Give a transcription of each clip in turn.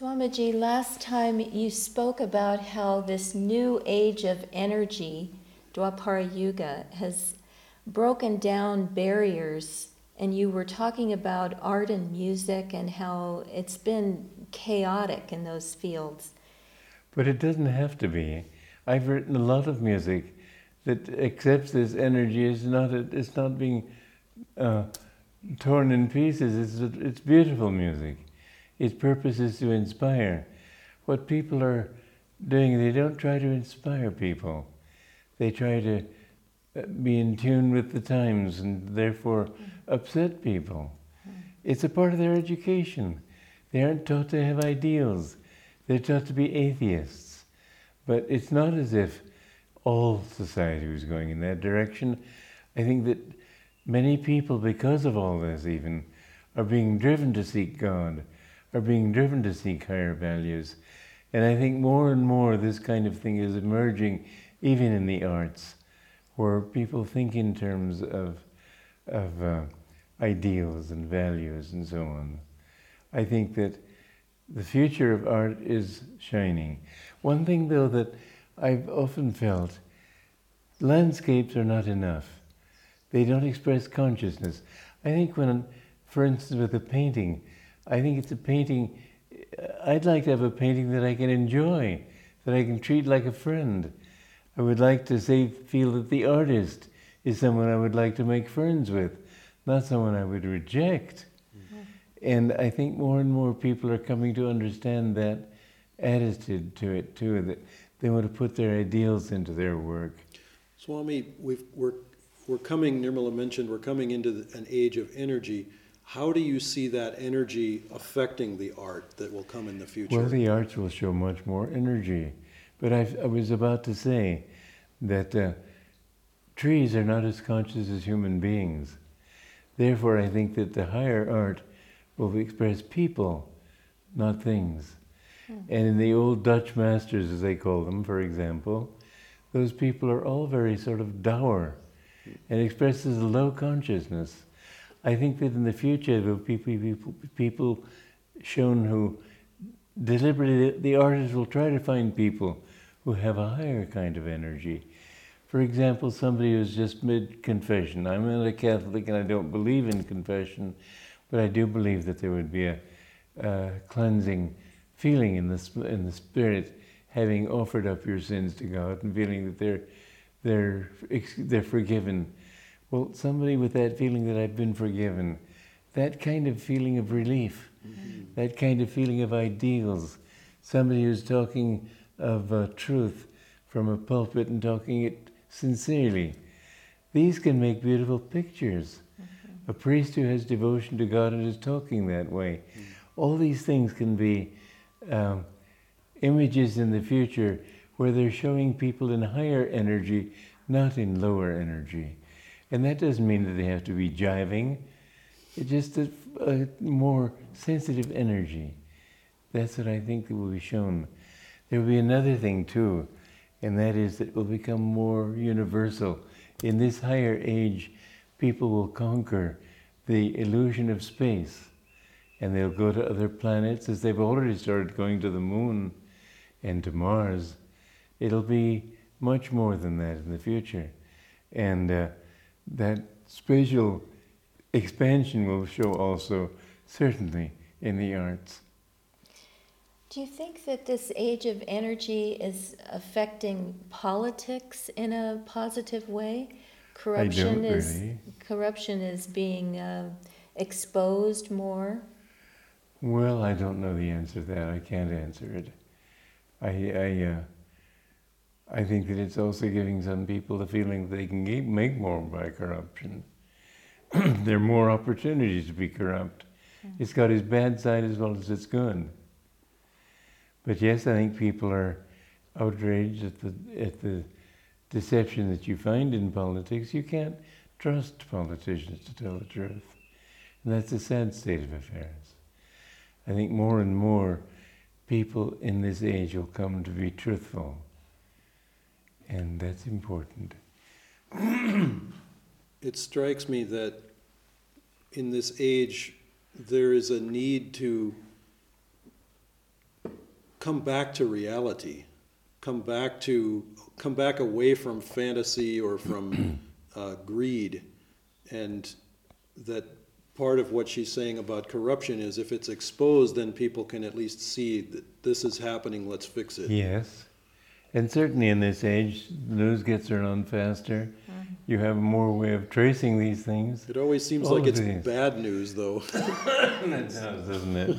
Swamiji, last time you spoke about how this new age of energy, Dwapara Yuga, has broken down barriers, and you were talking about art and music and how it's been chaotic in those fields. But it doesn't have to be. I've written a lot of music that accepts this energy. It's not, it's not being uh, torn in pieces. It's, it's beautiful music. Its purpose is to inspire. What people are doing, they don't try to inspire people. They try to uh, be in tune with the times and therefore upset people. It's a part of their education. They aren't taught to have ideals. They're taught to be atheists. But it's not as if all society was going in that direction. I think that many people, because of all this even, are being driven to seek God, are being driven to seek higher values. And I think more and more this kind of thing is emerging even in the arts, where people think in terms of, of uh, ideals and values and so on. I think that the future of art is shining. One thing, though, that I've often felt landscapes are not enough. They don't express consciousness. I think when, for instance, with a painting, I think it's a painting, uh, I'd like to have a painting that I can enjoy, that I can treat like a friend. I would like to say, feel that the artist is someone I would like to make friends with, not someone I would reject. Mm-hmm. And I think more and more people are coming to understand that attitude to it too, that they want to put their ideals into their work. Swami, we've, we're, we're coming, Nirmala mentioned, we're coming into the, an age of energy. How do you see that energy affecting the art that will come in the future? Well, the arts will show much more energy. But I, I was about to say that uh, trees are not as conscious as human beings. Therefore, I think that the higher art will express people, not things. Mm. And in the old Dutch masters, as they call them, for example, those people are all very sort of dour and expresses a low consciousness. I think that in the future there will be people, people shown who deliberately, the artists will try to find people who have a higher kind of energy. For example, somebody who's just mid confession. I'm not a Catholic and I don't believe in confession, but I do believe that there would be a, a cleansing feeling in the, in the spirit, having offered up your sins to God and feeling that they're, they're, they're forgiven. Well, somebody with that feeling that I've been forgiven, that kind of feeling of relief, mm-hmm. that kind of feeling of ideals, somebody who's talking of uh, truth from a pulpit and talking it sincerely. These can make beautiful pictures a priest who has devotion to God and is talking that way. Mm. All these things can be um, images in the future where they're showing people in higher energy, not in lower energy. And that doesn't mean that they have to be jiving, it's just a, a more sensitive energy. That's what I think that will be shown. There will be another thing too, and that is that it will become more universal. In this higher age, people will conquer the illusion of space and they'll go to other planets as they've already started going to the moon and to Mars. It'll be much more than that in the future. And uh, that spatial expansion will show also, certainly, in the arts. Do you think that this age of energy is affecting politics in a positive way? corruption is really. corruption is being uh, exposed more. Well, I don't know the answer to that. I can't answer it. I I uh, I think that it's also giving some people the feeling that they can make more by corruption. there are more opportunities to be corrupt. Mm. It's got its bad side as well as its good. But yes, I think people are outraged at the at the deception that you find in politics, you can't trust politicians to tell the truth. And that's a sad state of affairs. I think more and more people in this age will come to be truthful. And that's important. it strikes me that in this age, there is a need to come back to reality, come back to, come back away from fantasy or from uh, greed. And that part of what she's saying about corruption is if it's exposed, then people can at least see that this is happening, let's fix it. Yes. And certainly in this age, the news gets around faster. You have more way of tracing these things. It always seems All like it's these. bad news, though. It does, doesn't it?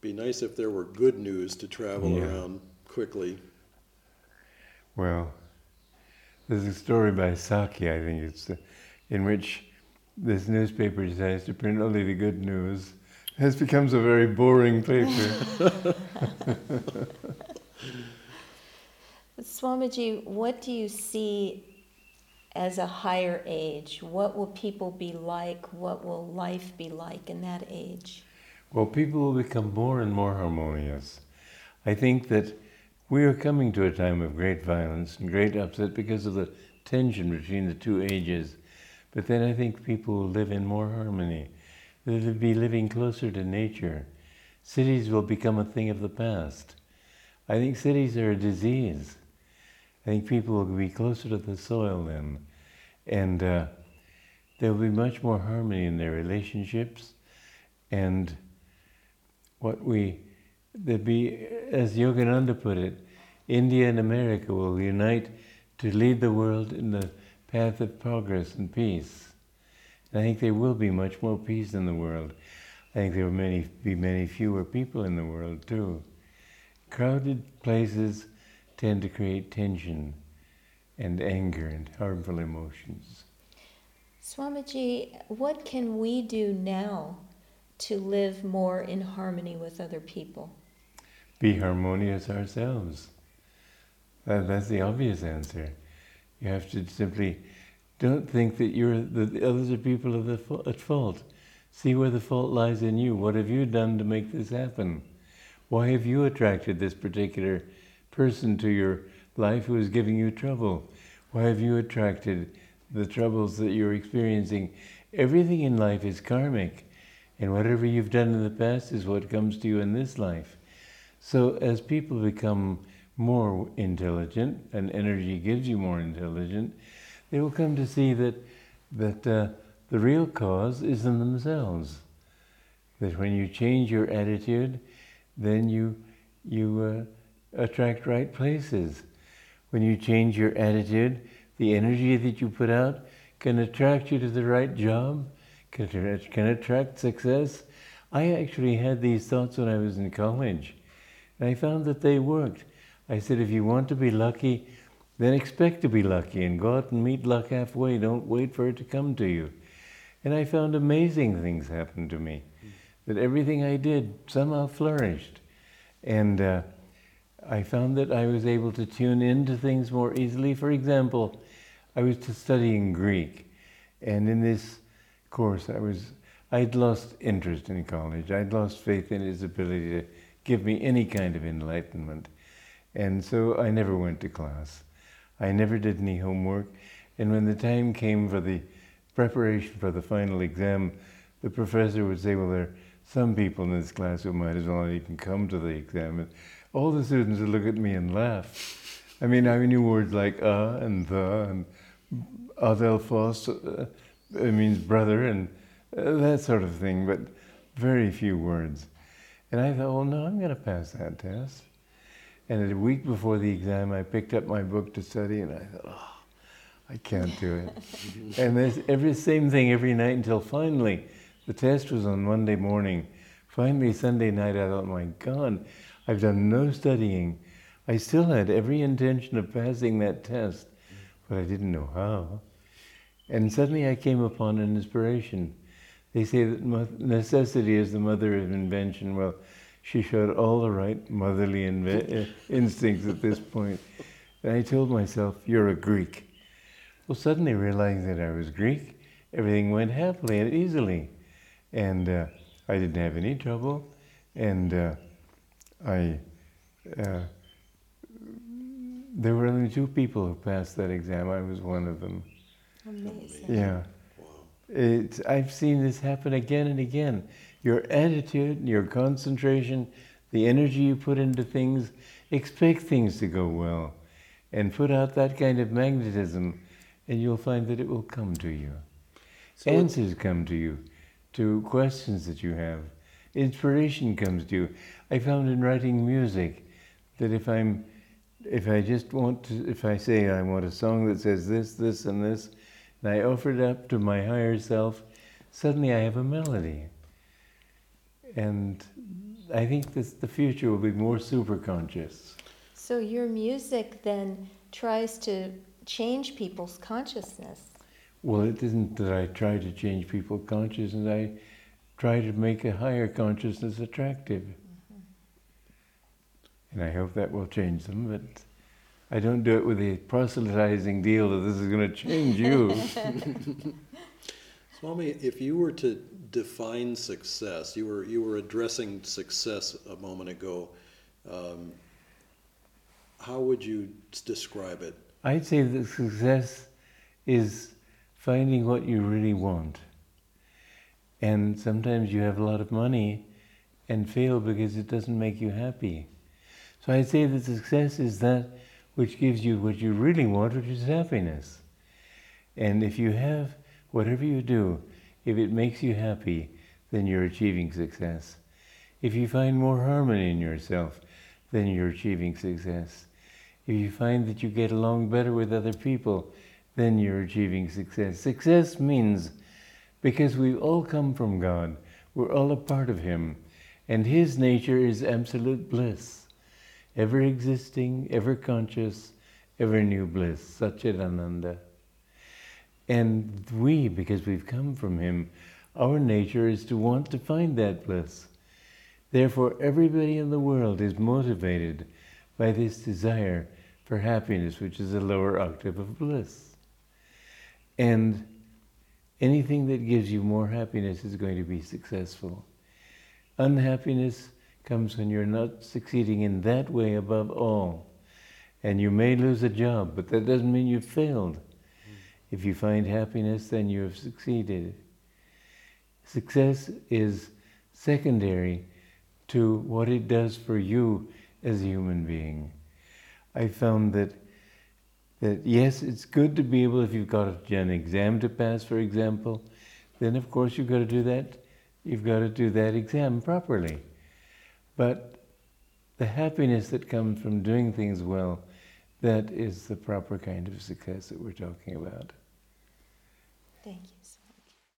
Be nice if there were good news to travel Yeah. around quickly. Well, there's a story by Saki, I think it's, uh, in which this newspaper decides to print only the good news. This becomes a very boring paper. Swamiji, what do you see as a higher age? What will people be like? What will life be like in that age? well, people will become more and more harmonious. I think that we are coming to a time of great violence and great upset because of the tension between the two ages. But then I think people will live in more harmony. They'll be living closer to nature. Cities will become a thing of the past. I think cities are a disease. I think people will be closer to the soil then. And uh, there will be much more harmony in their relationships. And what we, there'd be, as Yogananda put it, India and America will unite to lead the world in the path of progress and peace. I think there will be much more peace in the world. I think there will many, be many fewer people in the world too. Crowded places tend to create tension and anger and harmful emotions. Swamiji, what can we do now to live more in harmony with other people? Be harmonious ourselves. That, that's the obvious answer. You have to simply don't think that you're the, the others are people of the, at fault. See where the fault lies in you. What have you done to make this happen? Why have you attracted this particular person to your life who is giving you trouble? Why have you attracted the troubles that you're experiencing? Everything in life is karmic, and whatever you've done in the past is what comes to you in this life. So, as people become more intelligent, and energy gives you more intelligent, they will come to see that that uh, the real cause is in themselves. That when you change your attitude, then you you uh, attract right places. When you change your attitude, the energy that you put out can attract you to the right job, can, attract- can attract success. I actually had these thoughts when I was in college, and I found that they worked. I said, if you want to be lucky, then expect to be lucky and go out and meet luck halfway. Don't wait for it to come to you. And I found amazing things happen to me, that everything I did somehow flourished. And uh, I found that I was able to tune into things more easily. For example, I was studying Greek, and in this course, I was I'd lost interest in college. I'd lost faith in its ability to give me any kind of enlightenment, and so I never went to class. I never did any homework, and when the time came for the preparation for the final exam, the professor would say, "Well, there are some people in this class who might as well not even come to the exam." And all the students would look at me and laugh. I mean, I knew words like "uh" and "the" and "adelphos," uh, it means brother, and uh, that sort of thing, but very few words. And I thought, well, no, I'm going to pass that test. And a week before the exam, I picked up my book to study, and I thought, oh, I can't do it. and there's every same thing every night until finally, the test was on Monday morning. Finally, Sunday night, I thought, my God, I've done no studying. I still had every intention of passing that test, but I didn't know how. And suddenly I came upon an inspiration. They say that necessity is the mother of invention. Well, she showed all the right motherly inve- uh, instincts at this point. And I told myself, You're a Greek. Well, suddenly realizing that I was Greek, everything went happily and easily. And uh, I didn't have any trouble. And uh, I, uh, there were only two people who passed that exam. I was one of them. Amazing. Yeah. It's, I've seen this happen again and again. Your attitude, your concentration, the energy you put into things, expect things to go well, and put out that kind of magnetism, and you'll find that it will come to you. So Answers come to you to questions that you have. Inspiration comes to you. I found in writing music that if I'm if I just want to if I say I want a song that says this, this and this, and I offer it up to my higher self, suddenly I have a melody. And I think this, the future will be more super conscious. So your music then tries to change people's consciousness. Well, it isn't that I try to change people's consciousness, I try to make a higher consciousness attractive. Mm-hmm. And I hope that will change them, but I don't do it with a proselytizing deal that this is going to change you. Swami, if you were to define success, you were you were addressing success a moment ago. Um, how would you describe it? I'd say that success is finding what you really want. And sometimes you have a lot of money and fail because it doesn't make you happy. So I'd say that success is that which gives you what you really want, which is happiness. And if you have whatever you do, if it makes you happy, then you're achieving success. If you find more harmony in yourself, then you're achieving success. If you find that you get along better with other people, then you're achieving success. Success means because we all come from God, we're all a part of Him, and His nature is absolute bliss, ever existing, ever conscious, ever new bliss, Satchidananda. And we, because we've come from Him, our nature is to want to find that bliss. Therefore, everybody in the world is motivated by this desire for happiness, which is a lower octave of bliss. And anything that gives you more happiness is going to be successful. Unhappiness comes when you're not succeeding in that way above all. And you may lose a job, but that doesn't mean you've failed. If you find happiness, then you have succeeded. Success is secondary to what it does for you as a human being. I found that that yes, it's good to be able if you've got an exam to pass, for example, then of course you've got to do that. You've got to do that exam properly. But the happiness that comes from doing things well, that is the proper kind of success that we're talking about. Thank you.